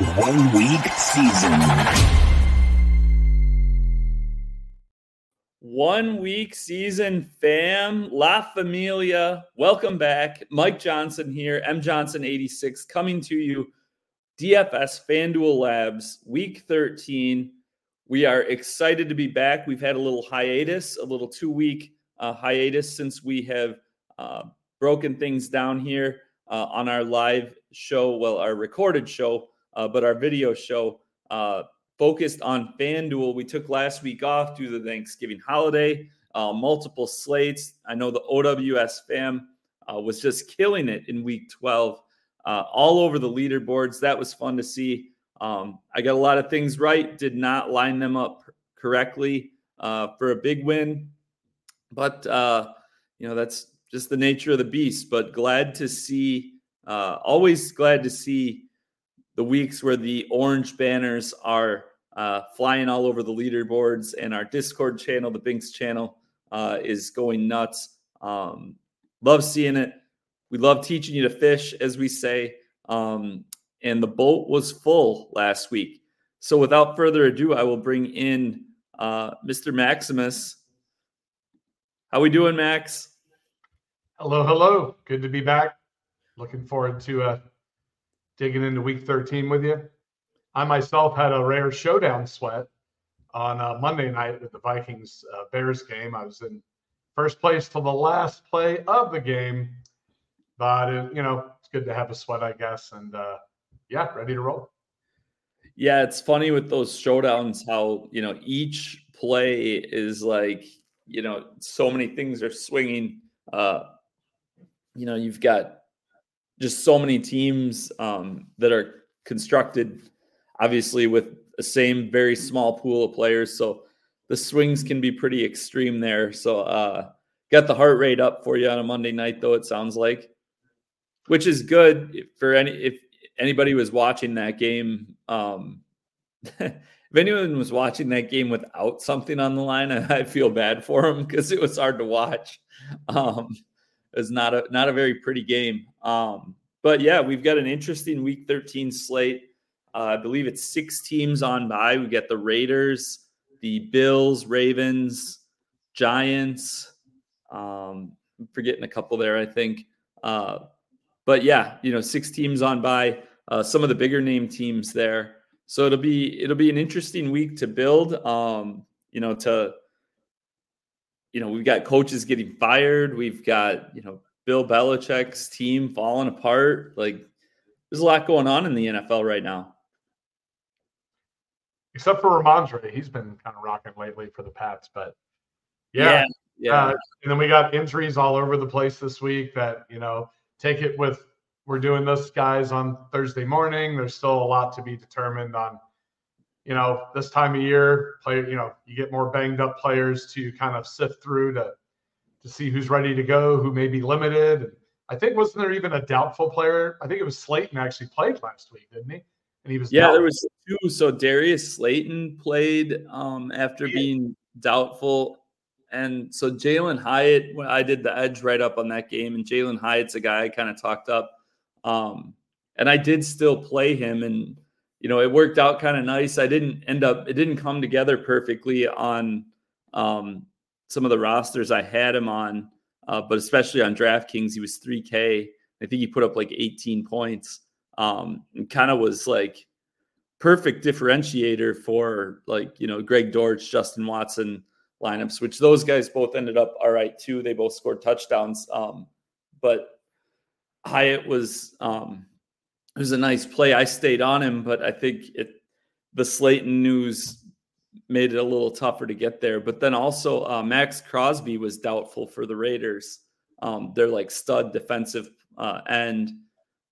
One week season. One week season, fam, La Familia. Welcome back. Mike Johnson here, M Johnson 86, coming to you. DFS FanDuel Labs, week 13. We are excited to be back. We've had a little hiatus, a little two week uh, hiatus since we have uh, broken things down here uh, on our live show, well, our recorded show, uh, but our video show uh, focused on FanDuel. We took last week off due to the Thanksgiving holiday, uh, multiple slates. I know the OWS fam uh, was just killing it in week 12, uh, all over the leaderboards. That was fun to see. Um, I got a lot of things right, did not line them up correctly for a big win. But, you know, that's just the nature of the beast. But glad to see, uh, always glad to see the weeks where the orange banners are uh, flying all over the leaderboards, and our Discord channel, the Binks channel, uh, is going nuts. Um, love seeing it. We love teaching you to fish, as we say. Um, and the boat was full last week. So, without further ado, I will bring in uh, Mr. Maximus. How we doing, Max? Hello, hello. Good to be back. Looking forward to uh, digging into week 13 with you. I myself had a rare showdown sweat on uh, Monday night with the Vikings uh, Bears game. I was in first place till the last play of the game, but it, you know it's good to have a sweat, I guess, and uh, yeah, ready to roll. Yeah, it's funny with those showdowns how you know each play is like you know so many things are swinging. Uh, you know, you've got just so many teams um, that are constructed, obviously, with the same very small pool of players. So the swings can be pretty extreme there. So, uh, got the heart rate up for you on a Monday night, though, it sounds like, which is good for any, if anybody was watching that game. Um, if anyone was watching that game without something on the line, I, feel bad for them because it was hard to watch. Um, is not a not a very pretty game. Um, but yeah, we've got an interesting Week 13 slate. Uh, I believe it's six teams on by. We get the Raiders, the Bills, Ravens, Giants. Um, I'm forgetting a couple there, I think. Uh, but yeah, you know, six teams on by. Uh, some of the bigger name teams there. So it'll be it'll be an interesting week to build. Um, you know, to you know, we've got coaches getting fired. We've got, you know, Bill Belichick's team falling apart. Like there's a lot going on in the NFL right now. Except for Rhamondre. He's been kind of rocking lately for the Pats, but yeah. Yeah. yeah. Uh, and then we got injuries all over the place this week that, you know, take it with we're doing this guys on Thursday morning. There's still a lot to be determined on you know, this time of year, player, you know, you get more banged up players to kind of sift through to to see who's ready to go, who may be limited. And I think wasn't there even a doubtful player? I think it was Slayton actually played last week, didn't he? And he was yeah, doubtful. there was two. So Darius Slayton played um, after yeah. being doubtful, and so Jalin Hyatt. When I did the edge right up on that game, and Jalin Hyatt's a guy I kind of talked up, um, and I did still play him and you know, it worked out kind of nice. I didn't end up, it didn't come together perfectly on um, some of the rosters I had him on, uh, but especially on DraftKings, he was 3K. I think he put up like 18 points um, and kind of was like perfect differentiator for like, you know, Greg Dortch, Justin Watson lineups, which those guys both ended up all right too. They both scored touchdowns. Um, but Hyatt was, um, it was a nice play. I stayed on him, but I think it the Slayton news made it a little tougher to get there. But then also uh, Maxx Crosby was doubtful for the Raiders. Um, they're like stud defensive uh, end,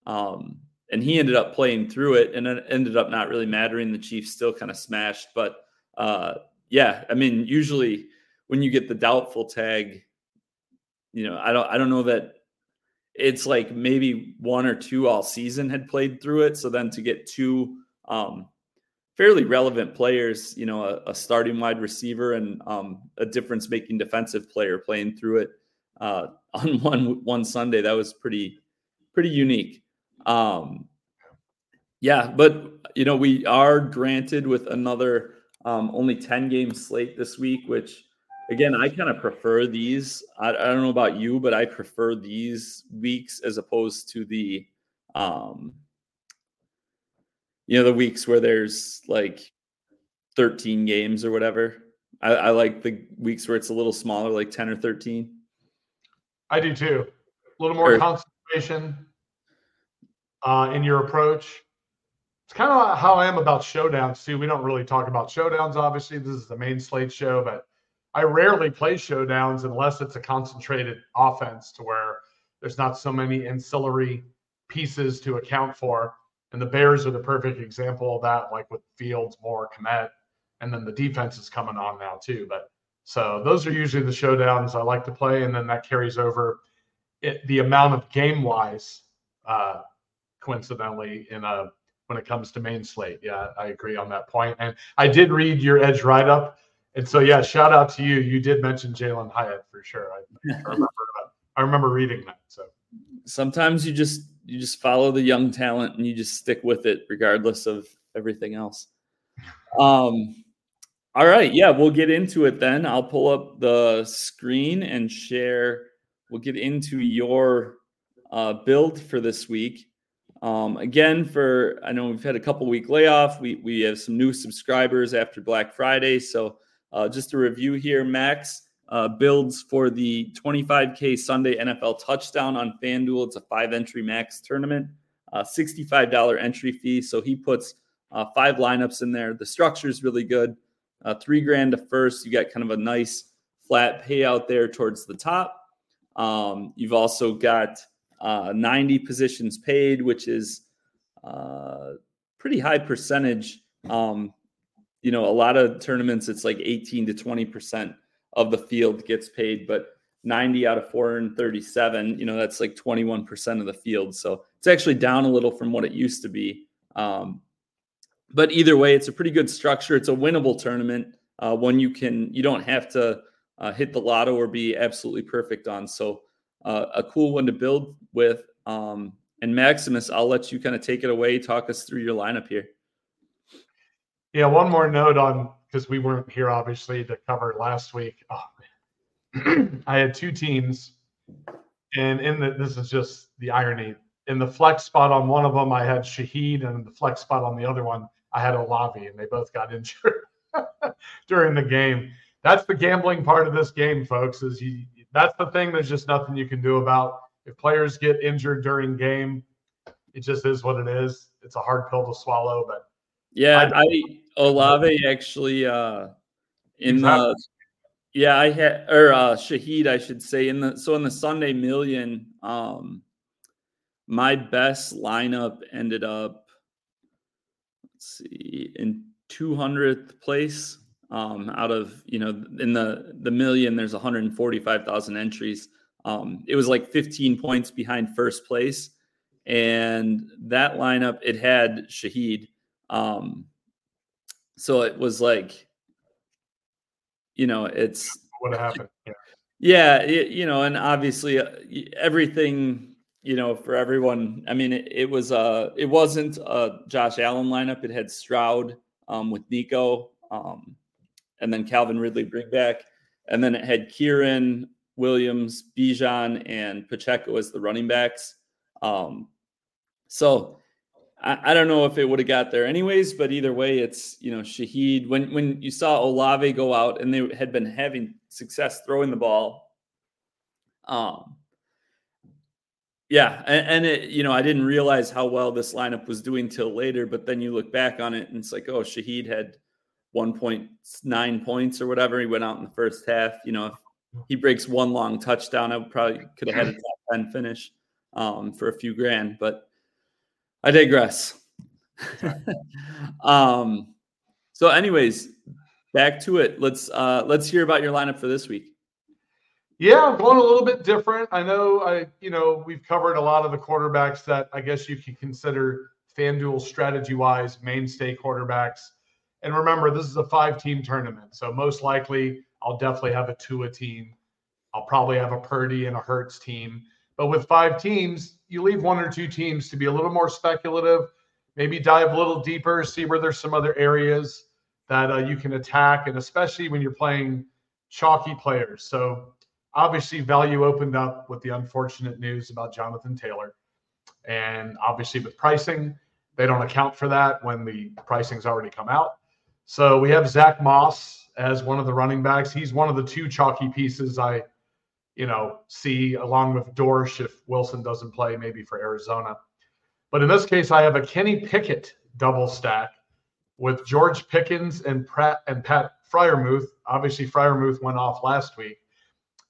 um, and he ended up playing through it, and it ended up not really mattering. The Chiefs still kind of smashed, but uh, yeah, I mean, usually when you get the doubtful tag, you know, I don't, I don't know that it's like maybe one or two all season had played through it. So then to get two um, fairly relevant players, you know, a, a starting wide receiver and um, a difference making defensive player playing through it uh, on one one Sunday, that was pretty pretty unique. Um, Yeah, but you know we are granted with another um, only ten game slate this week, which again I kind of prefer these. I, I, don't know about you, but I prefer these weeks as opposed to the um, you know the weeks where there's like 13 games or whatever. I, I, like the weeks where it's a little smaller, like 10 or 13. I do too. A little more or, concentration uh, in your approach. It's kind of how I am about showdowns too. We don't really talk about showdowns, obviously. This is the main slate show, but I rarely play showdowns unless it's a concentrated offense to where there's not so many ancillary pieces to account for. And the Bears are the perfect example of that, like with Fields, Moore, Kmet and then the defense is coming on now too. But so those are usually the showdowns I like to play, and then that carries over it, the amount of game wise, uh, coincidentally, in a when it comes to main slate. Yeah, I agree on that point. And I did read your edge write up, and so yeah, shout out to you. You did mention Jalin Hyatt for sure. I, I remember. I remember reading that. So sometimes you just you just follow the young talent and you just stick with it regardless of everything else. Um, all right. Yeah, we'll get into it then. I'll pull up the screen and share. We'll get into your uh, build for this week. Um, again, for I know we've had a couple week layoff. We we have some new subscribers after Black Friday. So uh, just a review here, Max uh, builds for the 25k Sunday NFL touchdown on FanDuel. It's a five entry max tournament, uh, $65 entry fee. So he puts uh, five lineups in there. The structure is really good uh, three grand to first. You got kind of a nice flat payout there towards the top. Um, you've also got uh, 90 positions paid, which is pretty high percentage. Um, you know, a lot of tournaments, it's like 18 to 20% of the field gets paid, but 90 out of 437, you know, that's like 21% of the field. So it's actually down a little from what it used to be. Um, but either way, it's a pretty good structure. It's a winnable tournament, uh, one you can you don't have to uh, hit the lotto or be absolutely perfect on. So uh, a cool one to build with. Um, and Maximus, I'll let you kind of take it away. Talk us through your lineup here. Yeah, one more note on because we weren't here obviously to cover last week. Oh, I had two teams, and in the this is just the irony. In the flex spot on one of them, I had Shaheed, and in the flex spot on the other one, I had Olave, and they both got injured during the game. That's the gambling part of this game, folks. Is you that's the thing. There's just nothing you can do about. If players get injured during game, it just is what it is. It's a hard pill to swallow, but yeah, I, I Olave actually uh in the yeah I had or uh Shaheed I should say in the so in the Sunday Million um my best lineup ended up let's see, in 200th place um, out of you know in the the million there's 145,000 entries. Um, it was like 15 points behind first place, and that lineup it had Shaheed. Um, so it was like, you know, it's what happened. Yeah, yeah it, you know, and obviously uh, everything you know, for everyone. I mean, it, it was uh it wasn't a Josh Allen lineup. It had Stroud um, with Nico, um, and then Calvin Ridley bring back, and then it had Kyren Williams, Bijan, and Pacheco as the running backs. Um, so I, I don't know if it would have got there anyways, but either way, it's you know Shaheed. When when you saw Olave go out and they had been having success throwing the ball, um, yeah, and, and, it, you know, I didn't realize how well this lineup was doing till later. But then you look back on it, and it's like, oh, Shaheed had 1.9 points or whatever. He went out in the first half. You know, if he breaks one long touchdown, I probably could have had a top 10 finish um, for a few grand. But I digress. um, so, anyways, back to it. Let's uh, let's hear about your lineup for this week. Yeah, I'm going a little bit different. I know I, you know, we've covered a lot of the quarterbacks that I guess you could consider FanDuel strategy wise mainstay quarterbacks. And remember, this is a five team tournament. So most likely I'll definitely have a Tua team. I'll probably have a Purdy and a Hurts team. But with five teams, you leave one or two teams to be a little more speculative, maybe dive a little deeper, see where there's some other areas that uh, you can attack, and especially when you're playing chalky players. So obviously, value opened up with the unfortunate news about Jonathan Taylor, and obviously with pricing, they don't account for that when the pricing's already come out. So we have Zach Moss as one of the running backs. He's one of the two chalky pieces I, you know, see along with Dortch if Wilson doesn't play, maybe for Arizona. But in this case, I have a Kenny Pickett double stack with George Pickens and Pratt and Pat Freiermuth. Obviously, Freiermuth went off last week.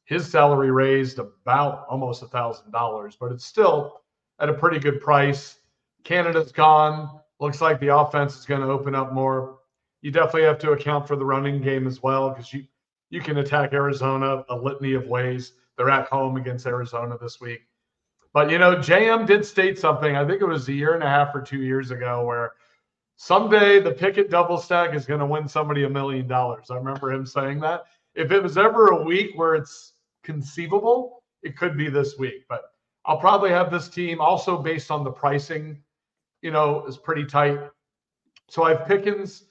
His salary raised about almost a thousand dollars, but it's still at a pretty good price. Canada's gone. Looks like the offense is going to open up more. You definitely have to account for the running game as well because you you can attack Arizona a litany of ways. They're at home against Arizona this week. But you know, JM did state something. I think it was a year and a half or two years ago, where someday the Pickett double stack is going to win somebody a million dollars. I remember him saying that. If it was ever a week where it's conceivable, it could be this week. But I'll probably have this team also based on the pricing. You know, is pretty tight. So I have Pickens,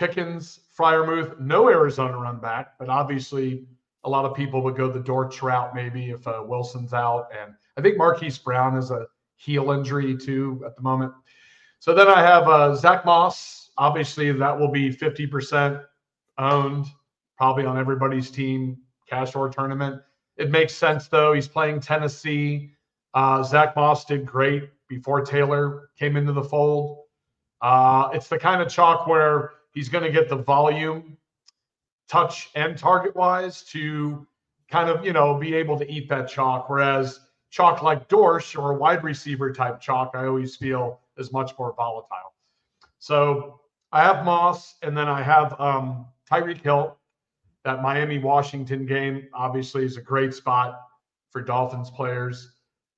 Pickens, Freiermuth, no Arizona run back, but obviously a lot of people would go the Dortch route maybe if uh, Wilson's out and I think Marquise Brown is a heel injury too at the moment. So then I have uh, Zach Moss. Obviously, that will be 50% owned, probably on everybody's team, cash or tournament. It makes sense, though. He's playing Tennessee. Uh, Zach Moss did great before Taylor came into the fold. Uh, it's the kind of chalk where he's going to get the volume, touch, and target wise to kind of, you know, be able to eat that chalk. Whereas chalk like Dortch or a wide receiver type chalk, I always feel is much more volatile. So I have Moss, and then I have um, Tyreek Hill. That Miami Washington game obviously is a great spot for Dolphins players.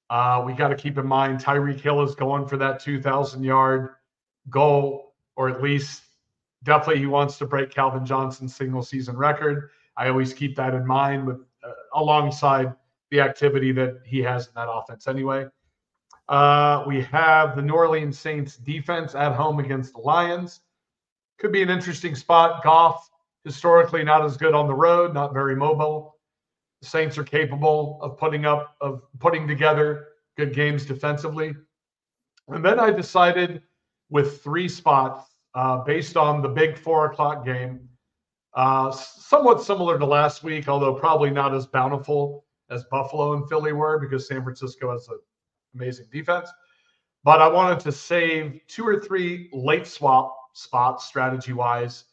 Uh, we got to keep in mind Tyreek Hill is going for that 2,000 yard goal, or at least definitely he wants to break Calvin Johnson's single season record. I always keep that in mind with uh, alongside the activity that he has in that offense anyway. Uh, we have the New Orleans Saints defense at home against the Lions. Could be an interesting spot. Goff, historically not as good on the road, not very mobile. The Saints are capable of putting up, of putting together good games defensively. And then I decided with three spots uh, based on the big four o'clock game, uh, somewhat similar to last week, although probably not as bountiful as Buffalo and Philly were because San Francisco has an amazing defense. But I wanted to save two or three late swap spots strategy wise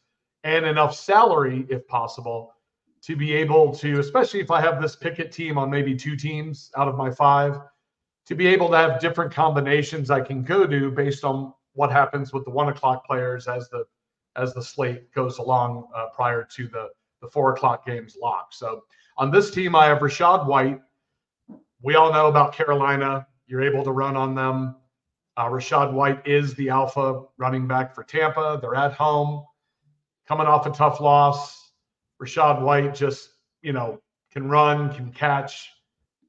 and enough salary, if possible, to be able to, especially if I have this Pickett team on maybe two teams out of my five, to be able to have different combinations I can go to based on what happens with the one o'clock players as the as the slate goes along uh, prior to the the four o'clock games lock. So on this team, I have Rachaad White. We all know about Carolina. You're able to run on them. Uh, Rachaad White is the alpha running back for Tampa. They're at home, coming off a tough loss. Rachaad White just, you know, can run, can catch.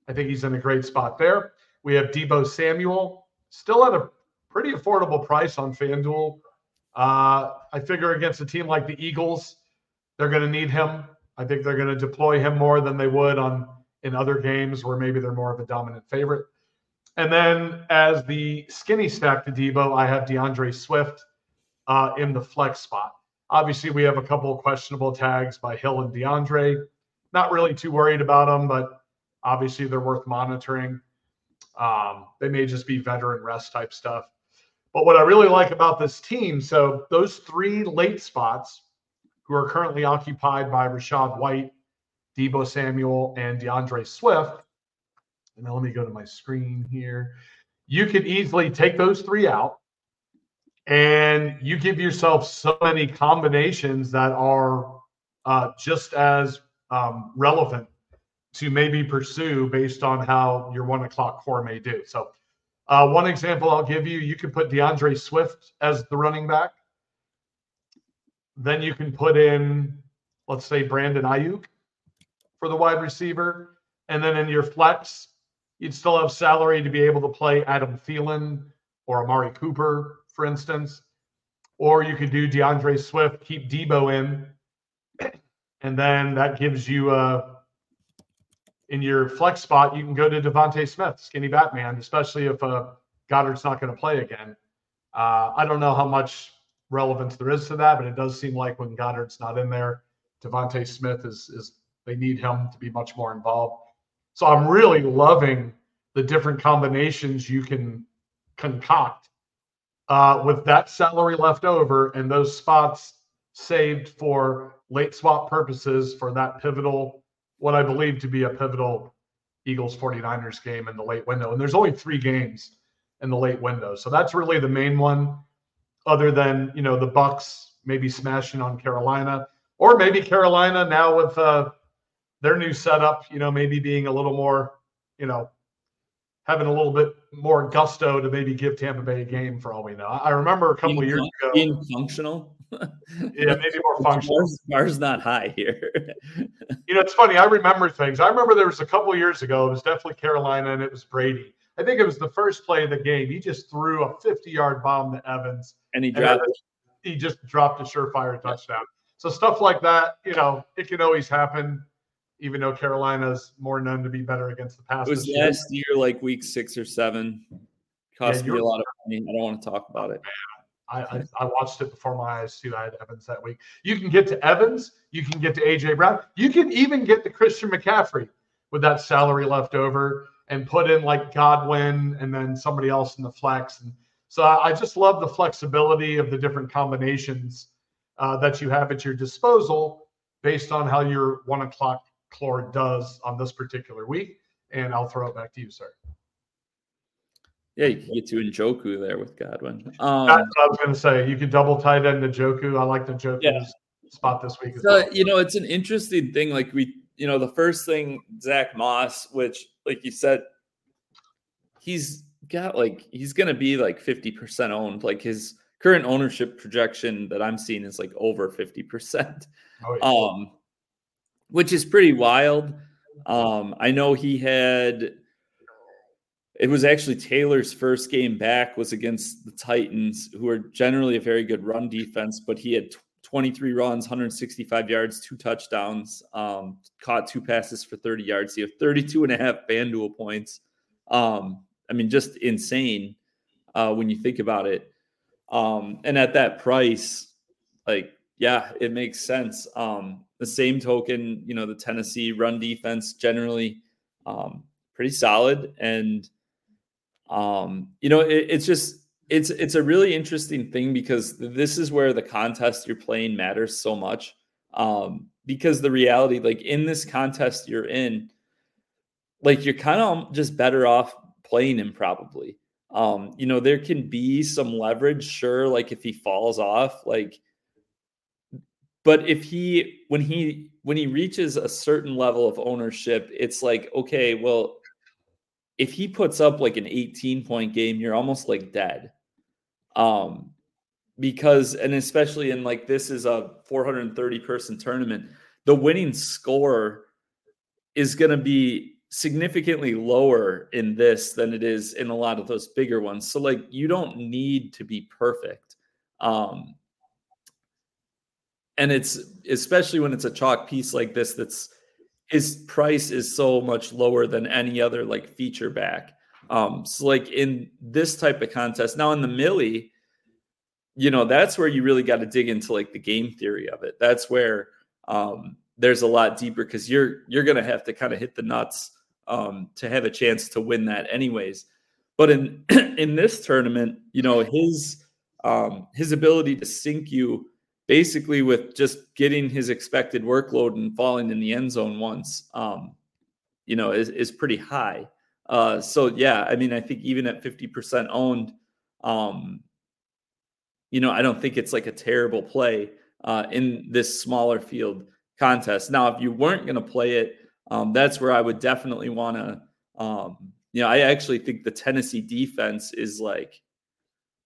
I think he's in a great spot there. We have Deebo Samuel, still at a pretty affordable price on FanDuel. Uh, I figure against a team like the Eagles, they're going to need him. I think they're going to deploy him more than they would on in other games where maybe they're more of a dominant favorite. And then as the skinny stack to Deebo, I have D'Andre Swift uh, in the flex spot. Obviously, we have a couple of questionable tags by Hill and D'Andre. Not really too worried about them, but obviously they're worth monitoring. Um, they may just be veteran rest type stuff. But what I really like about this team, so those three late spots who are currently occupied by Rachaad White, Deebo Samuel, and D'Andre Swift. And then let me go to my screen here. You could easily take those three out and you give yourself so many combinations that are uh, just as um, relevant to maybe pursue based on how your one o'clock core may do. So, uh, one example I'll give you you can put D'Andre Swift as the running back. Then you can put in, let's say, Brandon Aiyuk for the wide receiver. And then in your flex, you'd still have salary to be able to play Adam Thielen or Amari Cooper for instance. Or you could do D'Andre Swift, keep Deebo in, and then that gives you uh, in your flex spot, you can go to DeVonta Smith, skinny Batman, especially if uh, Goedert's not going to play again. Uh, I don't know how much relevance there is to that, but it does seem like when Goedert's not in there, DeVonta Smith is is they need him to be much more involved. So I'm really loving the different combinations you can concoct uh, with that salary left over and those spots saved for late swap purposes for that pivotal, what I believe to be a pivotal Eagles 49ers game in the late window. And there's only three games in the late window. So that's really the main one, other than, you know, the Bucs maybe smashing on Carolina, or maybe Carolina now with uh, their new setup, you know, maybe being a little more, you know, having a little bit more gusto to maybe give Tampa Bay a game for all we know. I remember a couple being, years ago. Being functional. yeah, maybe more functional. Bar's, not high here. you know, it's funny. I remember things. I remember there was a couple years ago. It was definitely Carolina, and it was Brady. I think it was the first play of the game. He just threw a 50-yard bomb to Evans, and he dropped. And he just dropped a surefire touchdown. So stuff like that, you know, it can always happen even though Carolina's more known to be better against the pass. It was last year, like week six or seven. Cost yeah, me a lot of money. I don't want to talk about it. I, I, I, watched it before my eyes too. I had Evans that week. You can get to Evans. You can get to AJ Brown. You can even get to Christian McCaffrey with that salary left over and put in like Godwin and then somebody else in the flex. And so I, I just love the flexibility of the different combinations uh, that you have at your disposal based on how your one o'clock Clore does on this particular week. And I'll throw it back to you, sir. Yeah, you can get to Njoku there with Godwin. Um, That's what I was going to say. You could double tight end Njoku. I like the Njoku's yeah. spot this week. So, well. You know, it's an interesting thing. Like we, you know, the first thing Zach Moss, which, like you said, he's got like he's going to be like fifty percent owned. Like his current ownership projection that I'm seeing is like over fifty percent. Oh, yeah. Um, which is pretty wild. Um, I know he had. It was actually Taylor's first game back was against the Titans, who are generally a very good run defense, but he had 23 runs, 165 yards, two touchdowns, um, caught two passes for 30 yards. He had 32 and a half FanDuel points. Um, I mean, just insane uh, when you think about it. Um, and at that price, like, yeah, it makes sense. Um, the same token, you know, the Tennessee run defense generally um, pretty solid, and um, you know, it, it's just it's it's a really interesting thing because this is where the contest you're playing matters so much. Um, because the reality, like in this contest you're in, like you're kind of just better off playing him probably. Um, you know, there can be some leverage, sure, like if he falls off, like but if he when he when he reaches a certain level of ownership it's like okay well if he puts up like an 18 point game you're almost like dead. Um because and especially in like this is a 430 person tournament the winning score is going to be significantly lower in this than it is in a lot of those bigger ones. So like you don't need to be perfect. Um and it's especially when it's a chalk piece like this that's his price is so much lower than any other like feature back. Um so like in this type of contest now in the millie you know that's where you really got to dig into like the game theory of it. That's where um there's a lot deeper because you're you're gonna have to kind of hit the nuts um to have a chance to win that anyways. But in in this tournament you know his um his ability to sink you basically with just getting his expected workload and falling in the end zone once, um, you know, is, is pretty high. Uh, so yeah, I mean, I think even at 50% owned, um, you know, I don't think it's like a terrible play uh, in this smaller field contest. Now, if you weren't going to play it, um, that's where I would definitely want to. Um, you know, I actually think the Tennessee defense is like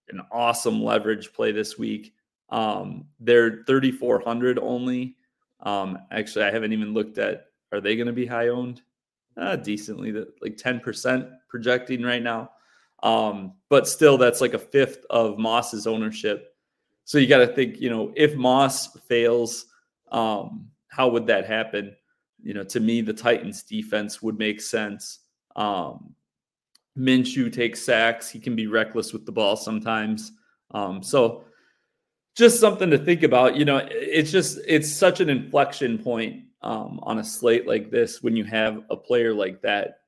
an awesome leverage play this week. Um, they're 3,400 only. Um, actually, I haven't even looked at are they going to be high owned? Uh, decently, like 10% projecting right now. Um, but still, that's like a fifth of Moss's ownership. So you got to think, you know, if Moss fails, um, how would that happen? You know, to me, the Titans defense would make sense. Um, Minshew takes sacks. He can be reckless with the ball sometimes. Um, so just something to think about. You know, it's just it's such an inflection point um, on a slate like this when you have a player like that.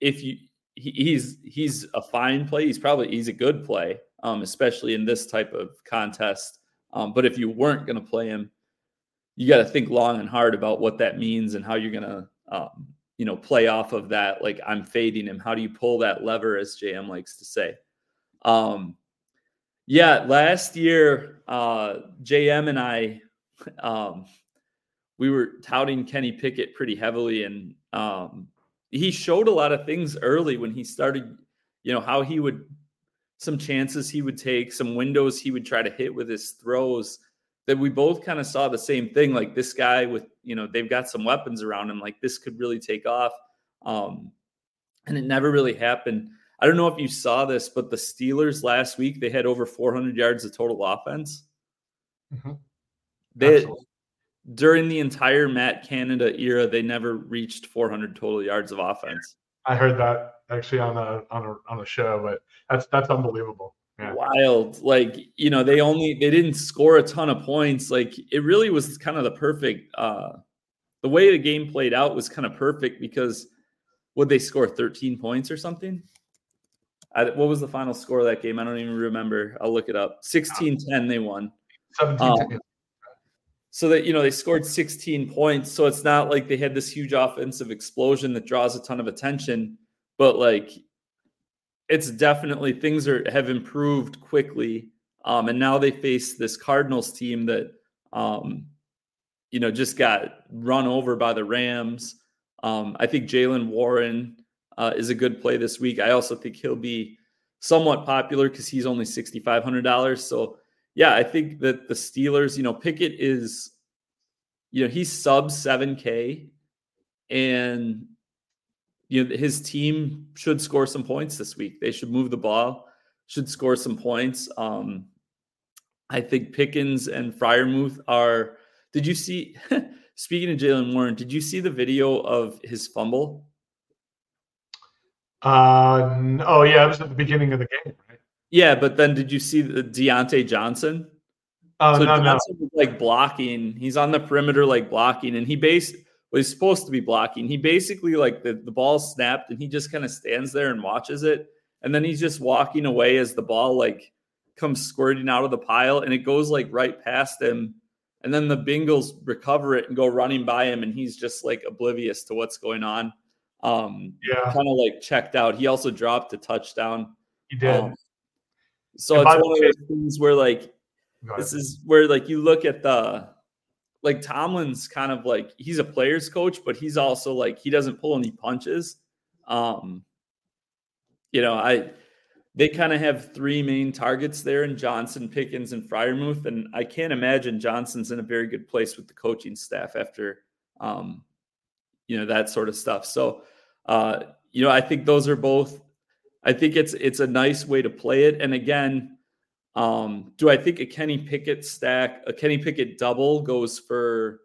If you he, he's he's a fine play, he's probably he's a good play, um, especially in this type of contest. Um, but if you weren't going to play him, you got to think long and hard about what that means and how you're going to um, you know play off of that. Like I'm fading him. How do you pull that lever, as JM likes to say? Um, yeah, last year, uh, JM and I, um, we were touting Kenny Pickett pretty heavily, and um, he showed a lot of things early when he started. You know how he would some chances he would take, some windows he would try to hit with his throws. That we both kind of saw the same thing. Like this guy with you know they've got some weapons around him. Like this could really take off, um, and it never really happened. I don't know if you saw this, but the Steelers last week they had over 400 yards of total offense. Mm-hmm. They during the entire Matt Canada era, they never reached 400 total yards of offense. I heard that actually on a on a on a show, but that's that's unbelievable. Yeah. Wild, like you know, they only they didn't score a ton of points. Like it really was kind of the perfect. uh The way the game played out was kind of perfect because would they score 13 points or something? I, what was the final score of that game? I don't even remember. I'll look it up. 16-10 they won. 17 um, so that you know they scored 16 points so it's not like they had this huge offensive explosion that draws a ton of attention but like it's definitely things are have improved quickly um, and now they face this cardinals team that um, you know just got run over by the rams um, i think Jaylen Warren uh, is a good play this week i also think he'll be somewhat popular because he's only $6500 so yeah, I think that the Steelers, you know, Pickett is, you know, he's sub 7K and, you know, his team should score some points this week. They should move the ball, should score some points. Um, I think Pickens and Freiermuth are. Did you see, speaking of Jaylen Warren, did you see the video of his fumble? Uh, oh, yeah, it was at the beginning of the game, right? Yeah, but then did you see the Diontae Johnson? Oh so no, Johnson no. Was like blocking. He's on the perimeter, like blocking, and he base well, supposed to be blocking. He basically like the, the ball snapped and he just kind of stands there and watches it. And then he's just walking away as the ball like comes squirting out of the pile and it goes like right past him. And then the Bengals recover it and go running by him, and he's just like oblivious to what's going on. Um, yeah, kind of like checked out. He also dropped a touchdown. He did. Um, so it's one of those things where like this is where like you look at the like Tomlin's kind of like he's a player's coach, but he's also like he doesn't pull any punches. Um, you know, I they kind of have three main targets there in Johnson, Pickens, and Freiermuth, and I can't imagine Johnson's in a very good place with the coaching staff after um, you know that sort of stuff. So uh, you know, I think those are both I think it's it's a nice way to play it. And again, um, do I think a Kenny Pickett stack, a Kenny Pickett double goes for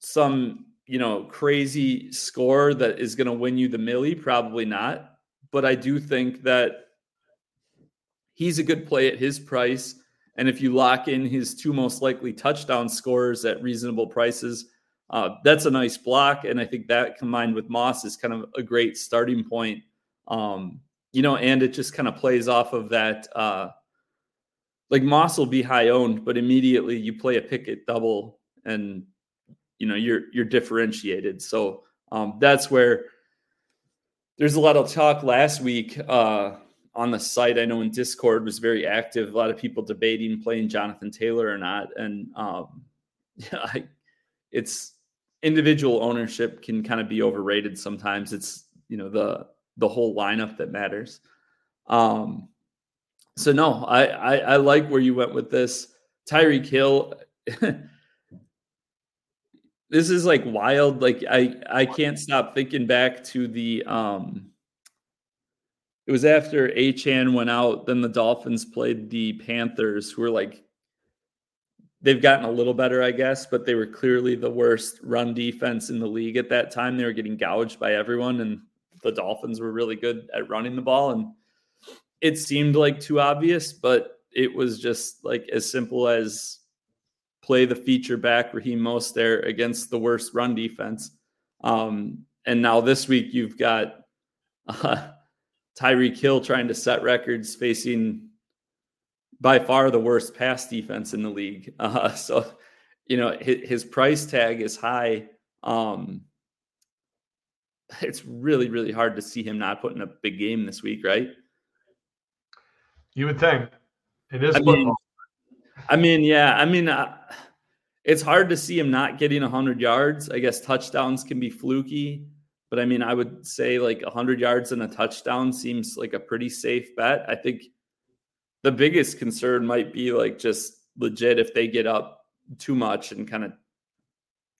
some, you know, crazy score that is going to win you the millie? Probably not. But I do think that he's a good play at his price. And if you lock in his two most likely touchdown scores at reasonable prices, uh, that's a nice block. And I think that combined with Moss is kind of a great starting point um, you know, and it just kind of plays off of that. Uh, like Moss will be high owned, but immediately you play a Pickett double, and you know you're you're differentiated. So um, that's where there's a lot of talk last week uh, on the site. I know in Discord was very active. A lot of people debating playing Jonathan Taylor or not, and um, yeah, I, it's individual ownership can kind of be overrated sometimes. It's you know the the whole lineup that matters. Um, so no, I, I, I like where you went with this. Tyreek Hill. this is like wild. Like I I can't stop thinking back to the um it was after Achane went out. Then the Dolphins played the Panthers, who were like they've gotten a little better, I guess, but they were clearly the worst run defense in the league at that time. They were getting gouged by everyone, and the Dolphins were really good at running the ball. And it seemed like too obvious, but it was just like as simple as play the feature back Raheem Mostert against the worst run defense. Um, and now this week you've got uh, Tyreek Hill trying to set records facing by far the worst pass defense in the league. Uh, so, you know, his, his, price tag is high. Um, it's really, really hard to see him not putting a big game this week, right? You would think it is. I mean, I mean, yeah. I mean, uh, it's hard to see him not getting 100 yards. I guess touchdowns can be fluky, but I mean, I would say like 100 yards and a touchdown seems like a pretty safe bet. I think the biggest concern might be like just legit if they get up too much and kind of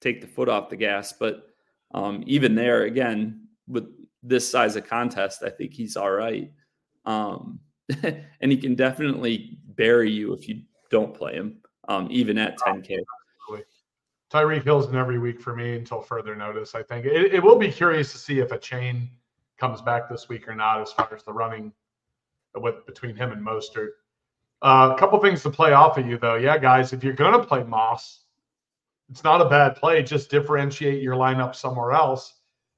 take the foot off the gas. But um, even there, again, with this size of contest, I think he's all right. Um, and he can definitely bury you if you don't play him, um, even at 10K. Tyreek Hill's in every week for me until further notice. I think it, it will be curious to see if Achane comes back this week or not, as far as the running with between him and Mostert. Uh, a couple things to play off of you, though. Yeah, guys, if you're going to play Moss, it's not a bad play. Just differentiate your lineup somewhere else.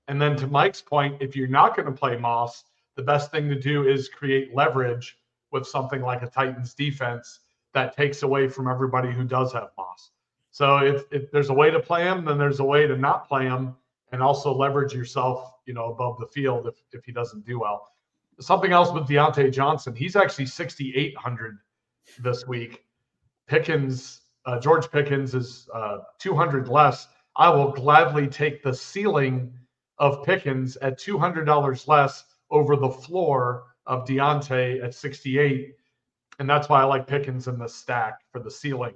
And then to Mike's point, if you're not going to play Moss, the best thing to do is create leverage with something like a Titans defense that takes away from everybody who does have Moss. So if, if there's a way to play him, then there's a way to not play him and also leverage yourself, you know, above the field if, if he doesn't do well something else with Diontae Johnson. He's actually 6,800 this week. Pickens, uh, George Pickens is uh, 200 less. I will gladly take the ceiling of Pickens at $200 less over the floor of Diontae at 68. And that's why I like Pickens in the stack for the ceiling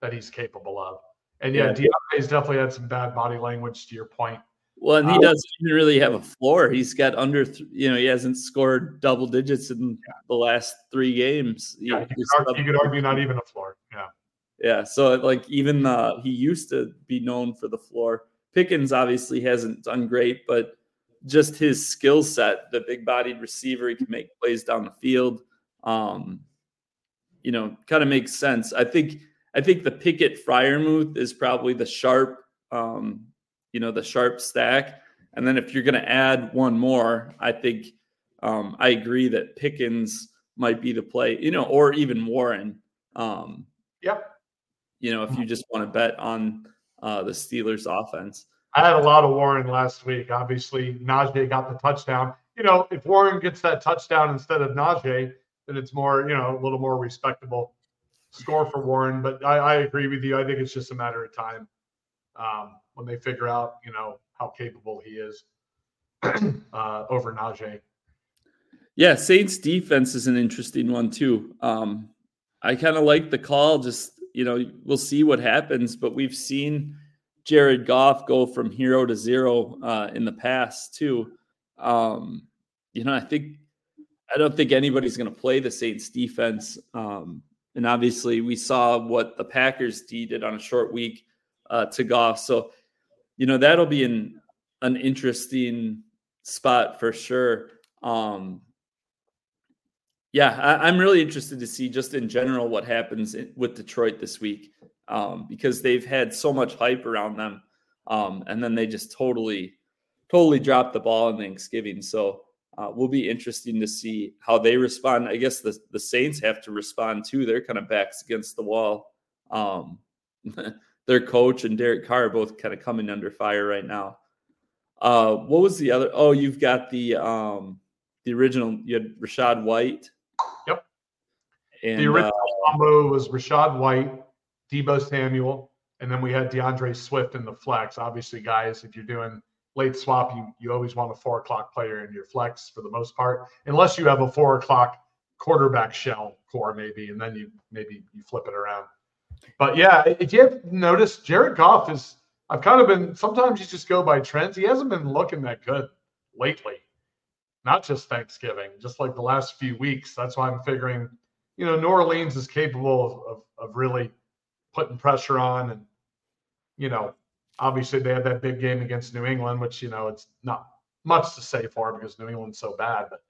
that he's capable of. And yeah, yeah. Diontae's definitely had some bad body language to your point well, and he doesn't even really have a floor. He's got under, th- you know, he hasn't scored double digits in yeah. the last three games. Yeah, you, could could argue not even a floor. Yeah. Yeah. So, like, even uh, he used to be known for the floor. Pickens obviously hasn't done great, but just his skill set, the big bodied receiver, he can make plays down the field. Um, you know, kind of makes sense. I think I think the Pickett Freiermuth is probably the sharp um, you know the sharp stack. And then if you're going to add one more, I think um, I agree that Pickens might be the play, you know, or even Warren. Um, yep. You know, if you just want to bet on uh, the Steelers offense. I had a lot of Warren last week. Obviously, Najee got the touchdown. You know, if Warren gets that touchdown instead of Najee, then it's more, you know, a little more respectable score for Warren. But I, I agree with you. I think it's just a matter of time. Um, when they figure out, you know, how capable he is uh, over Najee. Yeah, Saints defense is an interesting one too. Um, I kind of like the call. Just you know, we'll see what happens, but we've seen Jared Goff go from hero to zero uh, in the past too. Um, you know, I think I don't think anybody's going to play the Saints defense. Um, and obviously, we saw what the Packers did on a short week uh, to Goff. So you know that'll be an an interesting spot for sure. Um, yeah, I, am really interested to see just in general what happens in, with Detroit this week um, because they've had so much hype around them, um, and then they just totally, totally dropped the ball on Thanksgiving. So uh, will be interesting to see how they respond. I guess the the Saints have to respond too. They're kind of backs against the wall. Um, their coach and Derek Carr are both kind of coming under fire right now. Uh, what was the other? Oh, you've got the um, the original. You had Rachaad White. Yep. And, the original uh, combo was Rachaad White, Deebo Samuel, and then we had D'Andre Swift in the flex. Obviously, guys, if you're doing late swap, you you always want a four o'clock player in your flex for the most part, unless you have a four o'clock quarterback shell core maybe, and then you maybe you flip it around. But yeah, if you have noticed, Jared Goff is. I've kind of been. Sometimes you just go by trends. He hasn't been looking that good lately. not just Thanksgiving, just like the last few weeks. That's why I'm figuring, you know, New Orleans is capable of, of, really putting pressure on. And, you know, obviously they had that big game against New England, which, you know, it's not much to say for because New England's so bad. But,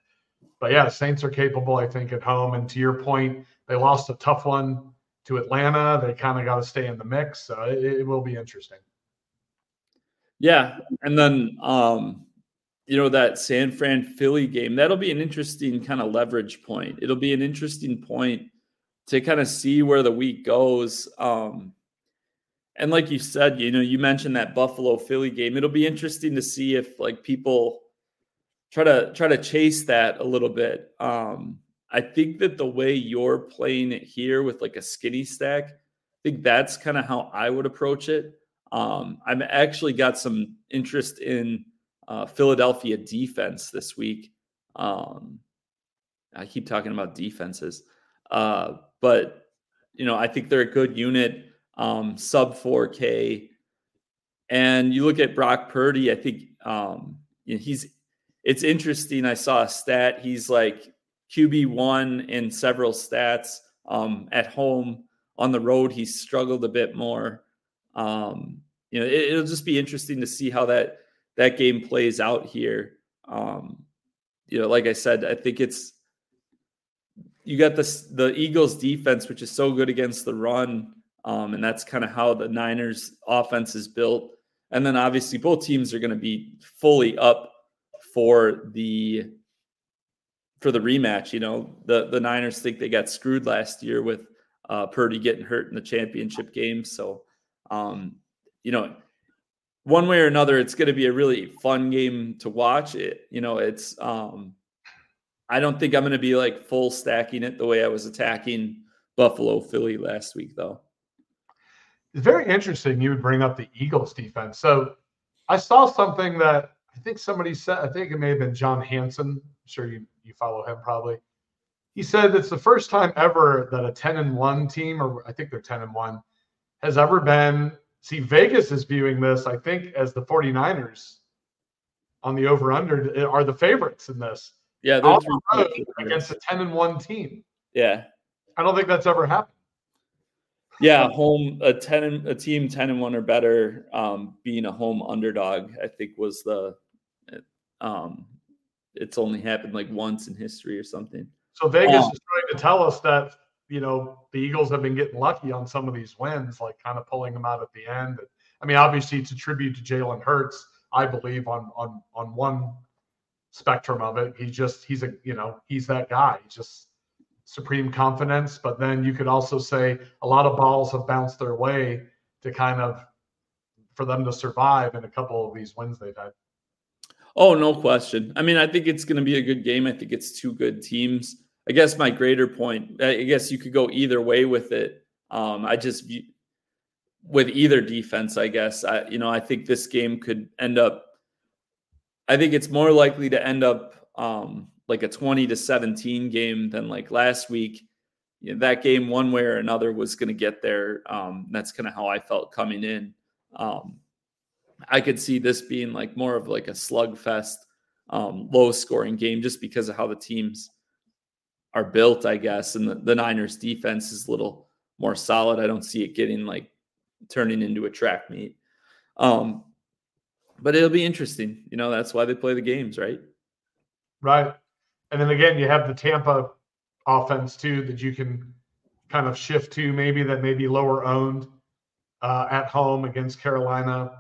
but yeah, Saints are capable, I think, at home. And to your point, they lost a tough one to Atlanta. They kind of got to stay in the mix. So it, it will be interesting. Yeah. And then, um, you know, that San Fran Philly game, that'll be an interesting kind of leverage point. It'll be an interesting point to kind of see where the week goes. Um, and like you said, you know, you mentioned that Buffalo Philly game. It'll be interesting to see if like people try to try to chase that a little bit. Um, I think that the way you're playing it here with like a skinny stack, I think that's kind of how I would approach it. Um, I've actually got some interest in uh, Philadelphia defense this week. Um, I keep talking about defenses, uh, but you know I think they're a good unit, um, sub 4K. And you look at Brock Purdy, I think um, he's. It's interesting. I saw a stat. He's like QB one in several stats. Um, at home, on the road, he struggled a bit more. Um, you know, it, will just be interesting to see how that that game plays out here. Um, you know, like I said, I think it's you got this the Eagles defense, which is so good against the run. Um, and that's kind of how the Niners offense is built. And then obviously both teams are going to be fully up for the for the rematch. You know, the the Niners think they got screwed last year with uh, Purdy getting hurt in the championship game. So, um, you know, one way or another, it's going to be a really fun game to watch. It, you know, it's. Um, I don't think I'm going to be like full stacking it the way I was attacking Buffalo Philly last week, though. It's very interesting. You would bring up the Eagles defense. So I saw something that I think somebody said. I think it may have been John Hansen. I'm sure you you follow him probably. He said it's the first time ever that a 10 and 1 team, or I think they're 10 and 1, has ever been See, Vegas is viewing this, I think, as the 49ers on the over under eh, are the favorites in this. Yeah, they're against a 10 and 1 team. Yeah. I don't think that's ever happened. Yeah, home a 10 and, a team 10 and 1 or better um, being a home underdog, I think was the um it's only happened like once in history or something. So Vegas um, is trying to tell us that you know, the Eagles have been getting lucky on some of these wins, like kind of pulling them out at the end. I mean, obviously, it's a tribute to Jalen Hurts, I believe, on on on one spectrum of it. he just he's a you know he's that guy. He's just supreme confidence. But then you could also say a lot of balls have bounced their way to kind of for them to survive in a couple of these wins they've had. Oh, no question. I mean, I think it's going to be a good game. I think it's two good teams. I guess my greater point, I guess you could go either way with it. Um, I just with either defense, I guess I you know I think this game could end up. I think it's more likely to end up um, like a twenty to seventeen game than like last week. You know, that game, one way or another, was going to get there. Um, that's kind of how I felt coming in. Um, I could see this being like more of like a slugfest, um, low scoring game, just because of how the teams are built, I guess. And the, the Niners defense is a little more solid. I don't see it getting like turning into a track meet. Um, but it'll be interesting. You know, that's why they play the games, right? Right. And then again, you have the Tampa offense too that you can kind of shift to maybe that may be lower owned uh, at home against Carolina.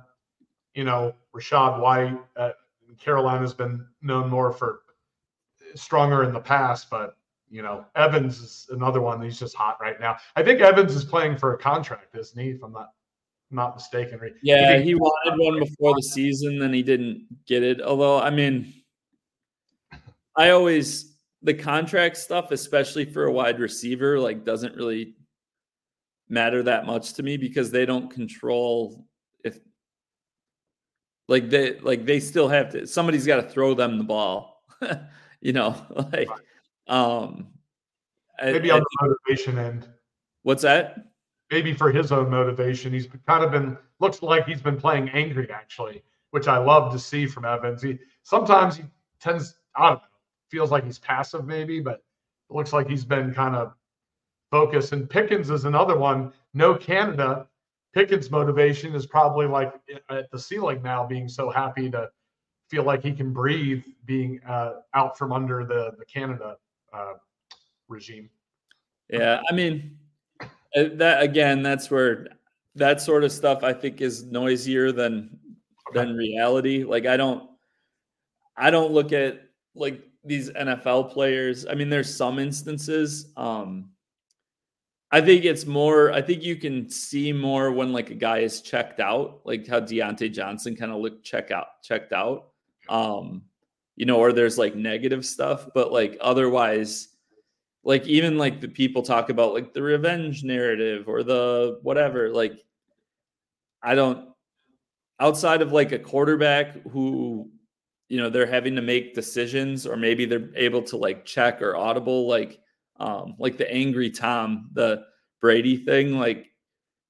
You know, Rachaad White uh, at Carolina's been known more for stronger in the past, but you know, Evans is another one. He's just hot right now. I think Evans is playing for a contract, isn't he? If I'm not not mistaken. Yeah, he wanted one before the season, then he didn't get it. Although, I mean, I always the contract stuff, especially for a wide receiver, like doesn't really matter that much to me because they don't control like they like they still have to somebody's got to throw them the ball you know like um, maybe I, on the motivation end. What's that? Maybe for his own motivation, he's kind of been looks like he's been playing angry actually, which I love to see from Evans. He sometimes he tends I don't know. feels like he's passive maybe, but it looks like he's been kind of focused. And Pickens is another one. No Canada. Pickens' motivation is probably like at the ceiling now, being so happy to feel like he can breathe, being uh, out from under the the Canada uh, regime. Yeah, I mean uh, that again. That's where that sort of stuff I think is noisier than than reality. Like I don't I don't look at like these NFL players. I mean, there's some instances. Um, I think it's more. I think you can see more when like a guy is checked out, like how Diontae Johnson kind of looked check out, checked out. Um, you know, or there's like negative stuff, but like otherwise, like even like the people talk about like the revenge narrative or the whatever. Like, I don't. Outside of like a quarterback who you know they're having to make decisions or maybe they're able to like check or audible like um like the angry tom the brady thing like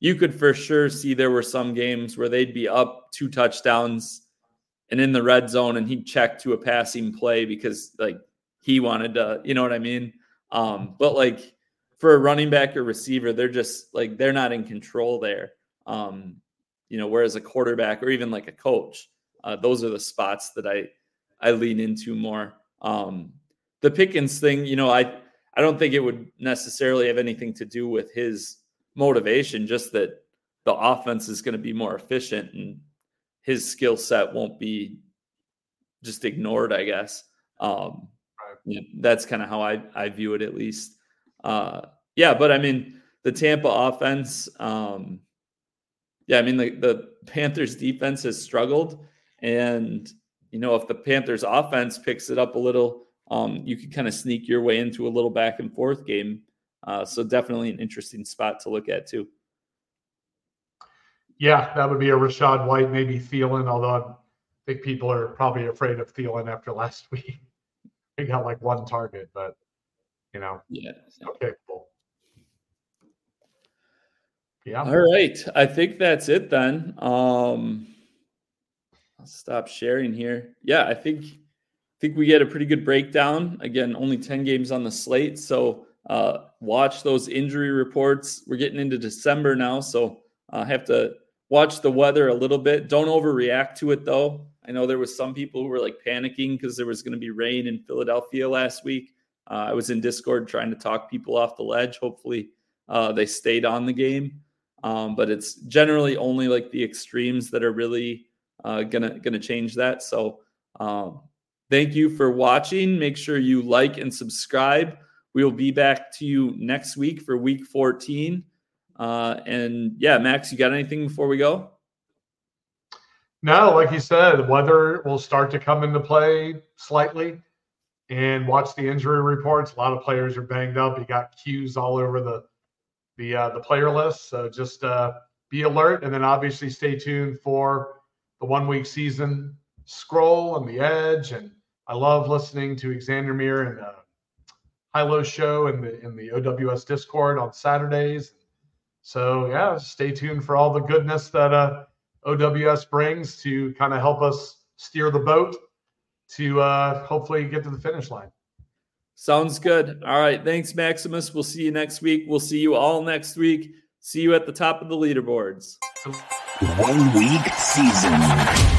you could for sure see there were some games where they'd be up two touchdowns and in the red zone and he'd check to a passing play because like he wanted to you know what i mean um but like for a running back or receiver they're just like they're not in control there um you know whereas a quarterback or even like a coach uh, those are the spots that I I lean into more. Um, the Pickens thing, you know, I I don't think it would necessarily have anything to do with his motivation, just that the offense is going to be more efficient and his skill set won't be just ignored, I guess. Um, that's kind of how I, I view it, at least. Uh, yeah, but I mean, the Tampa offense, um, yeah, I mean, the, the Panthers defense has struggled. And, you know, if the Panthers offense picks it up a little, um, you could kind of sneak your way into a little back and forth game. Uh, so definitely an interesting spot to look at too. Yeah, that would be a Rachaad White, maybe Thielen, although I think people are probably afraid of Thielen after last week. he got like one target, but you know, yeah, okay, cool. Yeah. All right. I think that's it then. Um, I'll stop sharing here. Yeah, I think think we get a pretty good breakdown. Again, only 10 games on the slate. So uh, watch those injury reports. We're getting into December now, so I uh, have to watch the weather a little bit. Don't overreact to it though. I know there was some people who were like panicking because there was going to be rain in Philadelphia last week. Uh, I was in Discord trying to talk people off the ledge. Hopefully, uh, they stayed on the game. Um, but it's generally only like the extremes that are really uh, gonna gonna change that. So um, thank you for watching. Make sure you like and subscribe. We will be back to you next week for week 14. Uh, and yeah, Max, you got anything before we go? No, like you said, weather will start to come into play slightly. And watch the injury reports. A lot of players are banged up. You got cues all over the the uh, the player list. So just uh, be alert, and then obviously stay tuned for the one week season scroll and the edge. And I love listening to Xandamere and uh, High Low Show in the in the OWS Discord on Saturdays. So yeah, stay tuned for all the goodness that uh, OWS brings to kind of help us steer the boat to uh, hopefully get to the finish line. Sounds good. All right. Thanks, Maximus. We'll see you next week. We'll see you all next week. See you at the top of the leaderboards one week season.